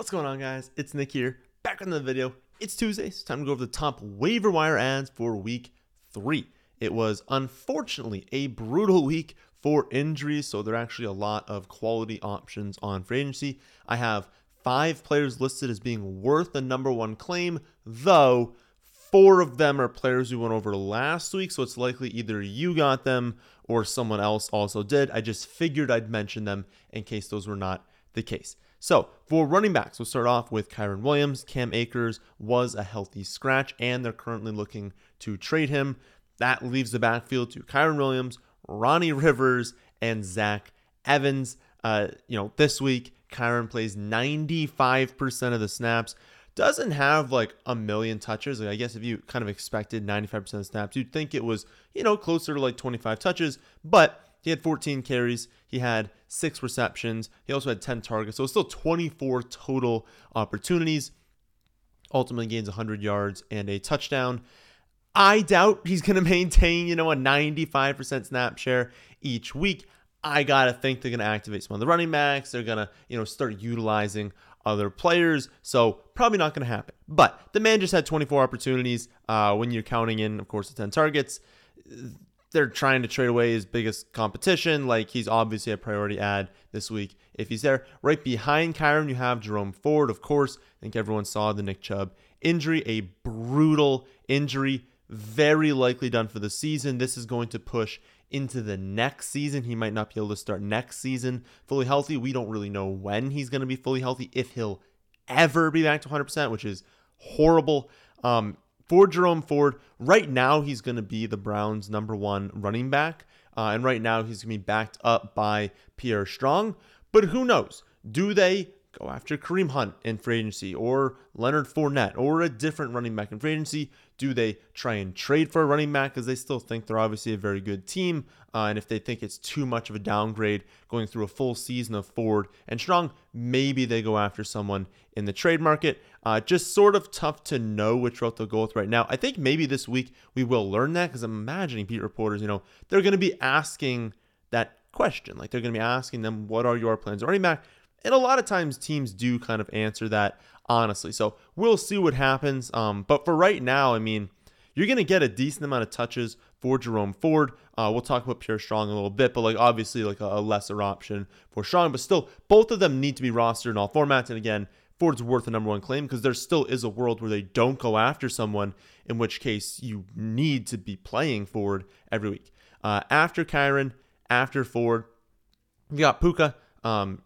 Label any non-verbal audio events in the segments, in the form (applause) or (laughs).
What's going on, guys? It's Nick here, back on the video. It's Tuesday, it's time to go over the top waiver wire adds for week three. It was unfortunately a brutal week for injuries, so there are actually a lot of quality options on free agency. I have five players listed as being worth the number one claim, though four of them are players we went over last week, so it's likely either you got them or someone else also did. I just figured I'd mention them in case those were not the case. So for running backs, we'll start off with Kyren Williams. Cam Akers was a healthy scratch, and they're currently looking to trade him. That leaves the backfield to Kyren Williams, Ronnie Rivers, and Zach Evans. Uh, you know, this week, Kyren plays 95% of the snaps. Doesn't have like a million touches. Like I guess if you kind of expected 95% of snaps, you'd think it was, you know, closer to like 25 touches, but he had 14 carries. He had six receptions. He also had 10 targets. So it's still 24 total opportunities. Ultimately gains 100 yards and a touchdown. I doubt he's going (laughs) to maintain, you know, a 95% snap share each week. I got to think they're going to activate some of the running backs. They're going to, you know, start utilizing other players. So probably not going to happen. But the man just had 24 opportunities uh, when you're counting in, of course, the 10 targets they're trying to trade away his biggest competition. Like he's obviously a priority add this week if he's there. Right behind Kyren, you have Jerome Ford, of course. I think everyone saw the Nick Chubb injury, a brutal injury, very likely done for the season. This is going to push into the next season. He might not be able to start next season fully healthy. We don't really know when he's going to be fully healthy, if he'll ever be back to 100%, which is horrible. Um, for Jerome Ford, right now he's going to be the Browns' number one running back. Uh, and right now he's going to be backed up by Pierre Strong. But who knows? Do they go after Kareem Hunt in free agency or Leonard Fournette or a different running back in free agency? Do they try and trade for a running back because they still think they're obviously a very good team? Uh, and if they think it's too much of a downgrade going through a full season of Ford and Strong, maybe they go after someone in the trade market. Uh, just sort of tough to know which route they'll go with right now. I think maybe this week we will learn that because I'm imagining beat reporters, you know, they're going to be asking that question. Like they're going to be asking them, what are your plans running back? And a lot of times teams do kind of answer that honestly. So we'll see what happens. Um, but for right now, I mean, you're going to get a decent amount of touches for Jerome Ford. Uh, we'll talk about Pierre Strong a little bit, but like obviously like a, a, lesser option for Strong. But still, both of them need to be rostered in all formats. And again, Ford's worth the number one claim because there still is a world where they don't go after someone, in which case you need to be playing Ford every week. Uh, after Kyren, after Ford, you got Puka. Um,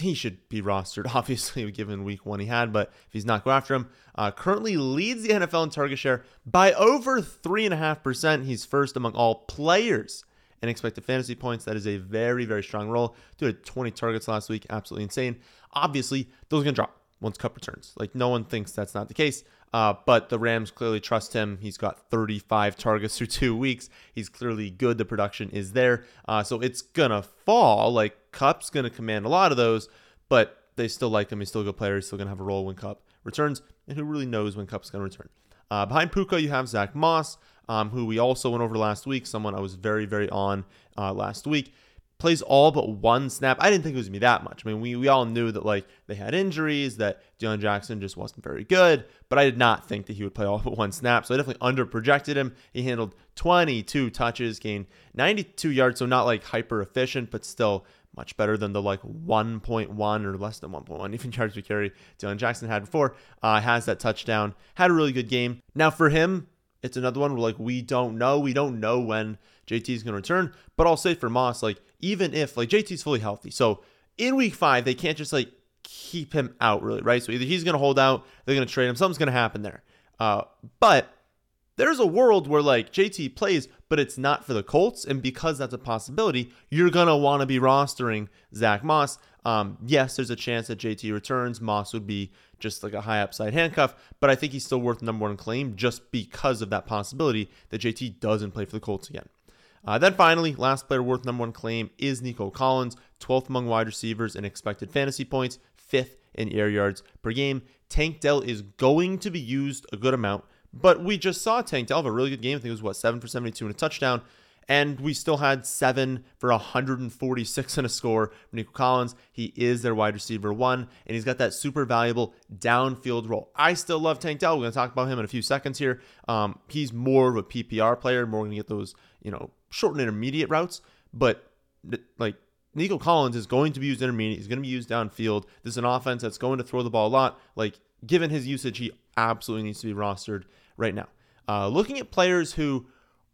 he should be rostered, (laughs) obviously, given week one he had, but if he's not, go after him. Uh, currently leads the NFL in target share by over 3.5%. He's first among all players in expected fantasy points. That is a very, very strong role. Dude, 20 targets last week, absolutely insane. Obviously, those are going to drop once Kupp returns. Like, no one thinks that's not the case. Uh, but the Rams clearly trust him. He's got 35 targets (laughs) through two weeks. He's clearly good. The production is there. Uh, so it's going to fall. Like, Kupp's going to command a lot of those, but they still like him. He's still a good player. He's still going to have a role when Kupp returns. And who really knows when Kupp's going to return? Uh, behind Puka, you have Zack Moss, um, who we also went over last week. Someone I was very, very on uh, last week plays all but one snap. I didn't think it was gonna be that much. I mean, we, we all knew that like they had injuries, that Deon Jackson just wasn't very good, but I did not think that he would play all (laughs) but one snap. So I definitely underprojected him. He handled 22 touches, gained 92 yards, so not like hyper efficient, but still much better than the like 1.1 or less than 1.1 (laughs) even yards per carry Deon Jackson had before. Uh, has that touchdown, had a really good game. Now for him, it's another one where like we don't know, we don't know when JT is going to return. But I'll say for Moss, like even if like JT's fully healthy, so in week five they can't just like keep him out really, right? So either he's going to hold out, they're going to trade him, something's going to happen there. Uh, but there's a world where like JT plays, but it's not for the Colts, and because that's a possibility, you're gonna want to be rostering Zack Moss. Um, yes, there's a chance that JT returns. Moss would be just like a high upside handcuff, but I think he's still worth number one claim just because of that possibility that JT doesn't play for the Colts again. Uh, then finally, last player worth number one claim is Nico Collins, 12th among wide receivers in expected fantasy points, fifth in air yards per game. Tank Dell is going to be used a good amount, but we just saw Tank Dell have a really good game. I think it was what seven for 72 and a touchdown. And we still had seven for 146 and a score from Nico Collins. He is their wide receiver one, and he's got that super valuable downfield role. I still love Tank Dell. We're going to talk about him in a few seconds here. Um, he's more of a PPR player, more going to get those, you know, short and intermediate routes. But like Nico Collins is going to be used intermediate. He's going to be used downfield. This is an offense that's going to throw the ball a lot. Like, given his usage, he absolutely needs to be rostered right now. Uh, looking at players who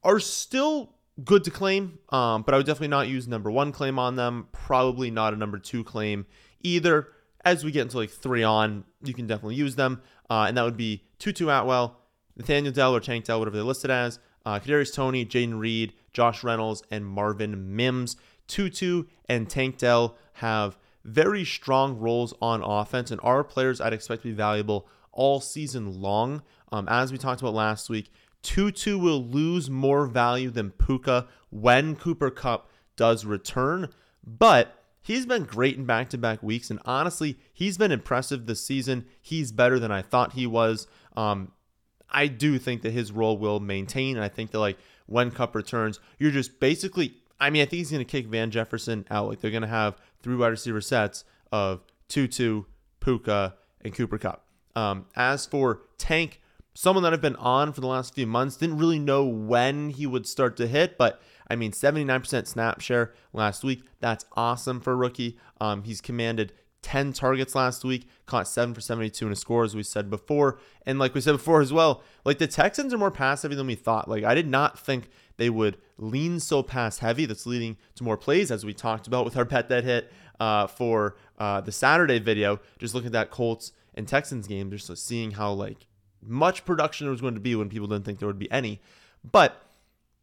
are still good to claim, um, but I would definitely not use number one claim on them. Probably not a number two claim either. As we get into like three on, you can definitely use them, uh, and that would be Tutu Atwell, Nathaniel Dell or Tank Dell, whatever they're listed as, uh, Kadarius Toney, Jayden Reed, Josh Reynolds, and Marvin Mims. Tutu and Tank Dell have very strong roles on offense and are players I'd expect to be valuable all season long. Um, as we talked about last week, Tutu will lose more value than Puka when Cooper Kupp does return, but he's been great in back to back weeks. And honestly, he's been impressive this season. He's better than I thought he was. Um, I do think that his role will maintain. And I think that, like, when Cup returns, you're just basically I mean, I think he's going to kick Van Jefferson out. Like they're going to have three wide receiver sets of Tutu, Puka, and Cooper Kupp. Um, as for Tank, someone that I've been on for the last few months, didn't really know when he would start to hit, but I mean, 79% snap share last week. That's awesome for a rookie. Um, he's commanded 10 targets last week, caught 7 for 72 in a score, as we said before. And like we said before as well, like the Texans are more pass heavy than we thought. Like I did not think they would lean so pass heavy. That's leading to more plays, as we talked about with our bet that hit uh, for uh, the Saturday video. Just look at that Colts and Texans game, just seeing how like much production there was going to be when people didn't think there would be any. But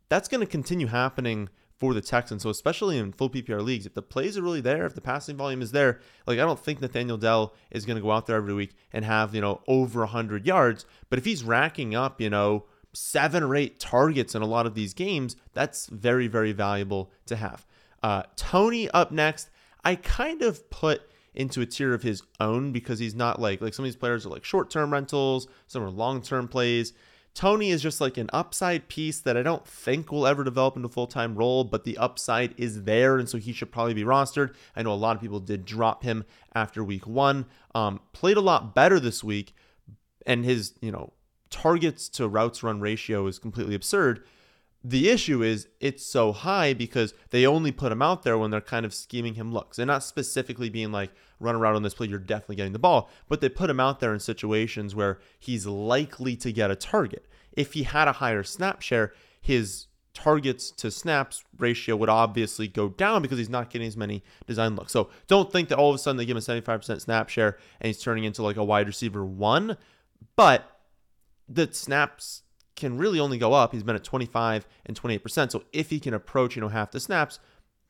that's going to continue happening for the Texans. So especially in full PPR leagues, if the plays are really there, if the passing volume is there, like I don't think Nathaniel Dell is going to go out there every week and have you know over 100 yards. But if he's racking up, you know seven or eight targets in a lot of these games, that's very, very valuable to have. Uh, Toney up next, I kind of put into a tier of his own because he's not like like some of these players are like short-term rentals, some are long-term plays. Toney is just like an upside piece that I don't think will ever develop into a full-time role, but the upside is there, and so he should probably be rostered. I know a lot of people did drop him after week one. Um, played a lot better this week, and his you know targets to routes run ratio is completely absurd. The issue is it's so high because they only put him out there when they're kind of scheming him looks. They're not specifically being like, run around on this play, you're definitely getting the ball, but they put him out there in situations where he's likely to get a target. If he had a higher snap share, his targets to snaps ratio would obviously go down because he's not getting as many design looks. So don't think that all of a sudden they give him a 75% snap share and he's turning into like a wide receiver one. But the snaps can really only go up. He's been at 25 and 28%. So if he can approach, you know, half the snaps,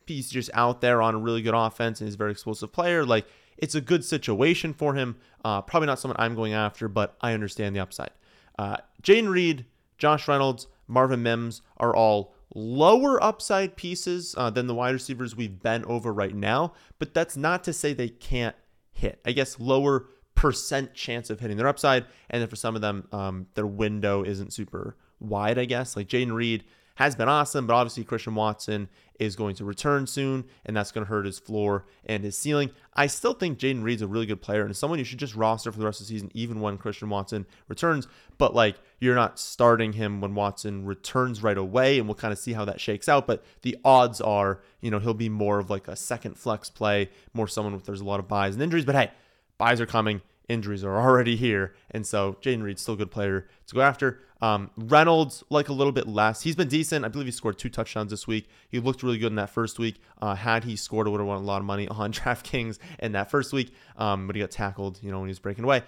he's just out there on a really good offense and he's a very explosive player. Like it's a good situation for him. Uh, probably not someone I'm going after, but I understand the upside. Uh, Jayden Reed, Josh Reynolds, Marvin Mims are all lower upside pieces uh, than the wide receivers we've been over right now, but that's not to say they can't hit. I guess lower percent chance of hitting their upside. And then for some of them, um, their window isn't super wide, I guess. Like Jayden Reed has been awesome, but obviously Christian Watson is going to return soon, and that's going to hurt his floor and his ceiling. I still think Jayden Reed's a really good player and someone you should just roster for the rest of the season, even when Christian Watson returns. But like, you're not starting him when Watson returns right away, and we'll kind of see how that shakes out. But the odds are, you know, he'll be more of like a second flex play, more someone with there's a lot of buys and injuries. But hey, buys are coming injuries are already here. And so Jayden Reed's still a good player to go after. Um, Reynolds, like a little bit less. He's been decent. I believe he scored two touchdowns this week. He looked really good in that first week. Uh, had he scored, I would have won a lot of money on (laughs) DraftKings in that first week. Um, but he got tackled, you know, when he was breaking away.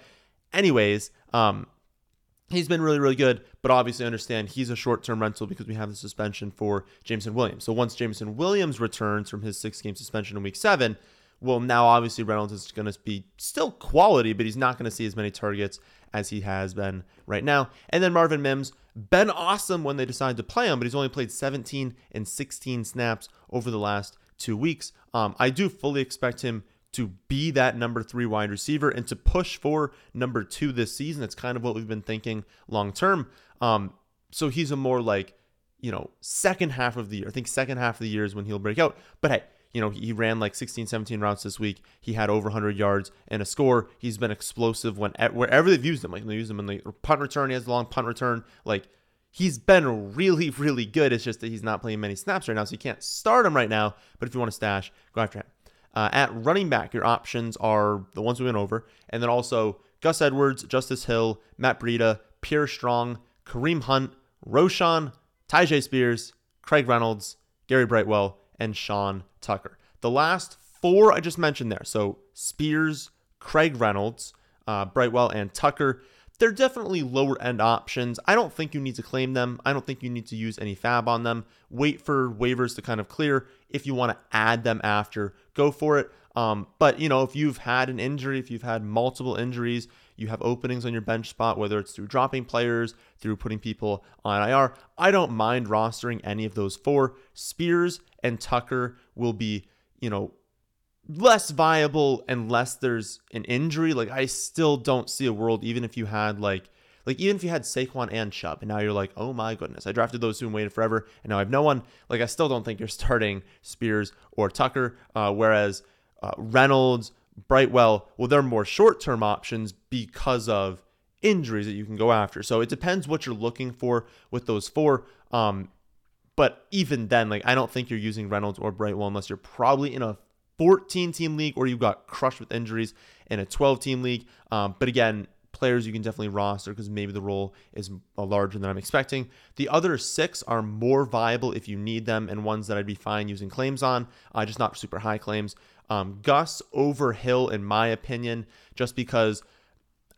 Anyways, um, he's been really, really good. But obviously, understand he's a short term rental because we have the suspension for Jameson Williams. So once Jameson Williams returns from his six game suspension in week seven, well, now obviously Reynolds is going to be still quality, but he's not going to see as many targets as he has been right now. And then Marvin Mims, been awesome when they decided to play him, but he's only played 17 and 16 snaps over the last two weeks. Um, I do fully expect him to be that number three wide receiver and to push for number two this season. It's kind of what we've been thinking long term. Um, so he's a more like you know, second half of the year. I think second half of the year is when he'll break out. But hey, you know, he ran like 16, 17 routes this week. He had over 100 yards and a score. He's been explosive when wherever they've used him. Like they use him in the punt return. He has a long punt return. Like he's been really, really good. It's just that he's not playing many snaps right now, so you can't start him right now. But if you want to stash, go after him. Uh, at running back, your options are the ones we went over, and then also Gus Edwards, Justice Hill, Matt Breida, Pierre Strong, Kareem Hunt, Roschon, Tyjae Spears, Craig Reynolds, Gary Brightwell, and Sean Tucker. The last four I just mentioned there, so Spears, Craig Reynolds, uh, Brightwell, and Tucker, they're definitely lower end options. I don't think you need to claim them. I don't think you need to use any FAAB on them. Wait for waivers to kind of clear. If you want to add them after, go for it. Um, but you know, if you've had an injury, if you've had multiple injuries, you have openings on your bench spot, whether it's through dropping players, through putting people on IR. I don't mind rostering any of those four. Spears and Tucker will be, you know, less viable unless there's an injury. Like I still don't see a world, even if you had like like even if you had Saquon and Chubb, and now you're like, oh my goodness, I drafted those two and waited forever, and now I have no one. Like I still don't think you're (laughs) starting Spears or Tucker. Uh, whereas uh, Reynolds, Brightwell, well, they're more short term options because of injuries that you can go after. So it depends what you're looking for with those four. Um, but even then, like I don't think you're using Reynolds or Brightwell unless you're probably in a 14 team league or you got crushed with injuries in a 12 team league. Um, but again, players you can definitely roster because maybe the role is larger than I'm expecting. The other six are more viable if you need them and ones that I'd be fine using claims on, uh, just not super high claims. Um, Gus over Hill, in my opinion, just because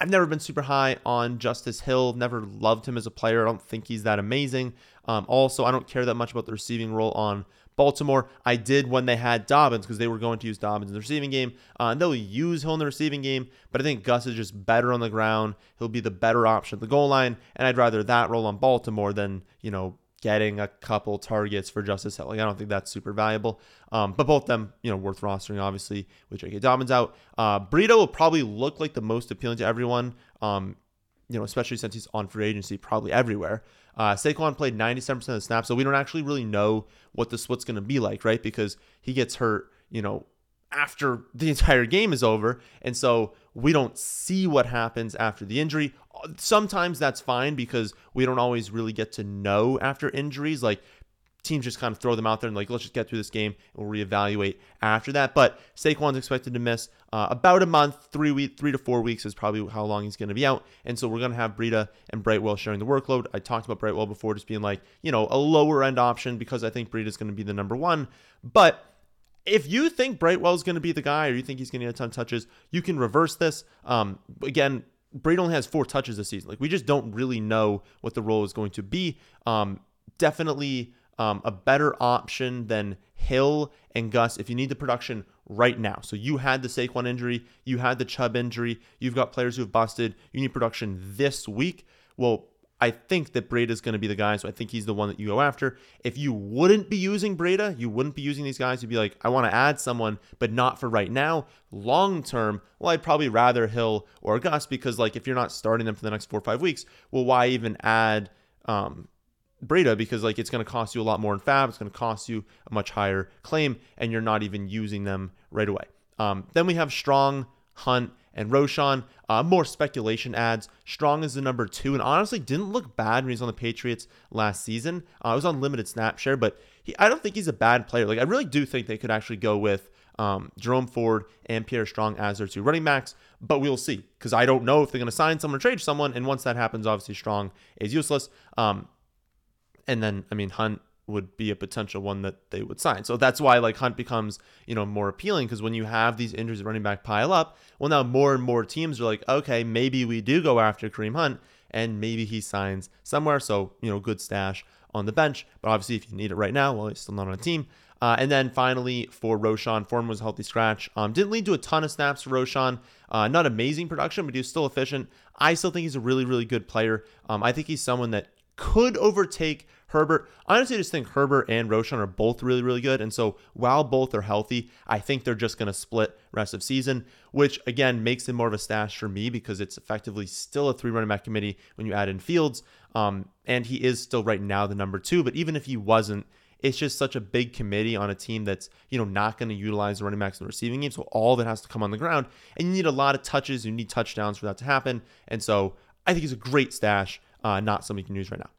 I've never been super high on Justice Hill, never loved him as a player. I don't think he's that amazing. Um, also, I don't care that much about the receiving role on Baltimore. I did when they had Dobbins because they were going to use Dobbins in the receiving game. Uh, and they'll use Hill in the receiving game, but I think Gus is just better on the ground. He'll be the better option at the goal line, and I'd rather that role on Baltimore than, you know, getting a couple targets for Justice Hill. Like, I don't think that's super valuable. Um, but both them, you know, worth rostering, obviously, with J.K. Dobbins out. Uh, Breida will probably look like the most appealing to everyone, um, you know, especially since he's on free agency probably everywhere. Uh, Saquon played 97% of the snaps, so we don't actually really know what the split's going to be like, right? Because he gets hurt, you know, after the (laughs) entire game is over. And so we don't see what happens after the injury. Sometimes that's fine because we don't always really get to know after injuries. Like teams just kind of throw them out there and like, let's just get through this game and we'll reevaluate after that. But Saquon's expected to miss uh, about a month, three week, three to four weeks is probably how long he's going to be out. And so we're going to have Breida and Brightwell sharing the workload. I talked about Brightwell before, just being like, you know, a lower end option because I think Breida is going to be the number one. But if you think Brightwell is going to be the guy or you think he's going to get a ton of touches, you can reverse this. Um, again, Breida only has four touches this season. Like we just don't really know what the role is going to be. Um, definitely um, a better option than Hill and Gus if you need the production right now. So you had the Saquon injury, you had the Chubb injury, you've got players who have busted, you need production this week. Well, I think that Breida is going to be the guy, so I think he's the one that you go after. If you wouldn't be using Breida, you wouldn't be using these guys, you'd be like, I want to add someone, but not for right now. Long term, well, I'd probably rather Hill or Gus because, like, if you're not starting them for the next four or five weeks, well, why even add um, Breida because like it's going to cost you a lot more in FAAB. It's going to cost you a much higher claim, and you're not even using them right away. Um, then we have Strong, Hunt, and Roschon. Uh, more speculation adds. Strong is the number two, and honestly didn't look bad when he was on the Patriots last season. Uh, I was on limited snap share, but he, I don't think he's a bad player. Like I really do think they could actually go with um, Jerome Ford and Pierre Strong as their two running backs, but we'll see because I don't know if they're going to sign someone or trade someone. And once that happens, obviously Strong is useless. Um, and then I mean Hunt would be a potential one that they would sign. So that's why like Hunt becomes, you know, more appealing because when you have these injuries running back pile up, well now more and more teams are like, okay, maybe we do go after Kareem Hunt and maybe he signs somewhere. So, you know, good stash on the bench. But obviously if you need it right now, well, he's still not on a team. Uh, and then finally for Roschon, Foreman was a healthy scratch. Um, didn't lead to a ton of snaps for Roschon. Uh, not amazing production, but he was still efficient. I still think he's a really, really good player. Um, I think he's someone that could overtake Herbert. Honestly, I just think Herbert and Roschon are both really, really good. And so while both are healthy, I think they're just going to split rest of season, which again makes it more of a stash for me because it's effectively still a three running back committee when you add in Fields. Um, and he is still right now the number two. But even if he wasn't, it's just such a big committee on a team that's you know not going to utilize the running backs in the receiving game. So all that has to come on the ground, and you need a lot of touches. You need touchdowns for that to happen. And so I think he's a great stash, uh, not something you can use right now.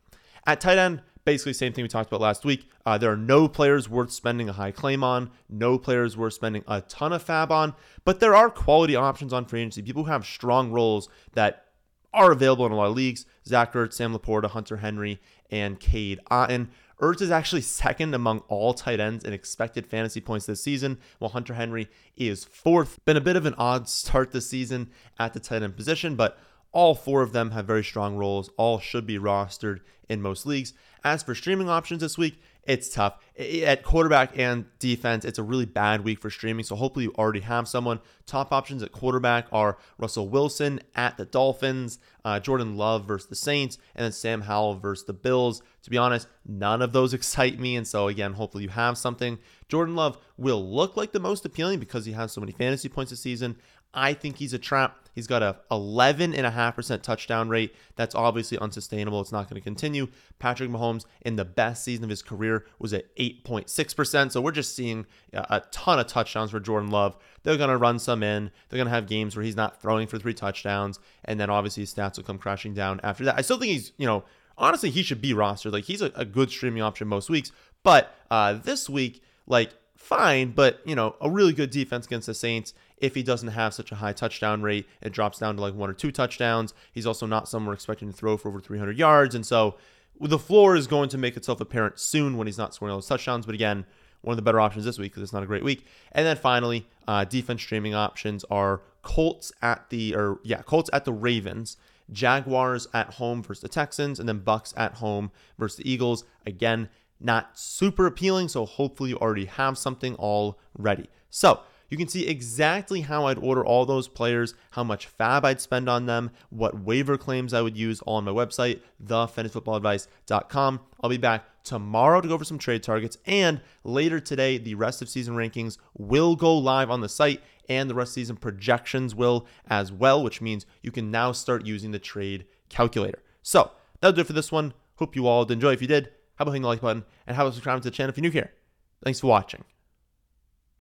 At tight end, basically same thing we talked about last week. Uh, there are no players worth spending a high claim on, no players worth spending a ton of FAAB on, but there are quality options on free agency. People who have strong roles that are available in a lot of leagues. Zach Ertz, Sam LaPorta, Hunter Henry, and Cade Otton. Ertz is actually second among all tight ends in expected fantasy points this season, while Hunter Henry is fourth. Been a bit of an odd start this season at the tight end position, but all four of them have very strong roles. All should be rostered in most leagues. As for streaming options this week, it's tough. At quarterback and defense, it's a really bad week for streaming. So hopefully you already have someone. Top options at quarterback are Russell Wilson at the Dolphins, uh, Jordan Love versus the Saints, and then Sam Howell versus the Bills. To be honest, none of those (laughs) excite me. And so again, hopefully you have something. Jordan Love will look like the most appealing because he has so many fantasy points this season. I think he's a trap. He's got a 11.5% touchdown rate. That's obviously unsustainable. It's not going to continue. Patrick Mahomes, in the best season of his career, was at 8.6%. So we're just seeing a ton of touchdowns for Jordan Love. They're going to run some in. They're going to have games where he's not throwing for three touchdowns. And then obviously his stats will come crashing down after that. I still think he's, you know, honestly, he should be rostered. Like he's a, a good streaming option most weeks. But uh, this week, like, fine, but, you know, a really good defense against the Saints if he doesn't have such a high touchdown rate. It drops down to like one or two touchdowns. He's also not someone we're expecting to throw for over 300 yards. And so the floor is going to make itself apparent soon when he's not scoring those touchdowns. But again, one of the better options this week because it's not a great week. And then finally, uh, defense streaming options are Colts at the or yeah, Colts at the Ravens, Jaguars at home versus the Texans, and then Bucs at home versus the Eagles. Again, not super appealing, so hopefully you already have something all ready. So you can see exactly how I'd order all those players, how much FAAB I'd spend on them, what waiver claims I would use all on my website, thefantasyfootballadvice.com. I'll be back tomorrow to go over some trade targets, and later today, the rest of season rankings will go live on the site, and the rest of season projections will as well, which means you can now start using the trade calculator. So that'll do it for this one. Hope you all did enjoy. If you did, how about hitting the like button and how about subscribing to the channel if you're new here? Thanks for watching.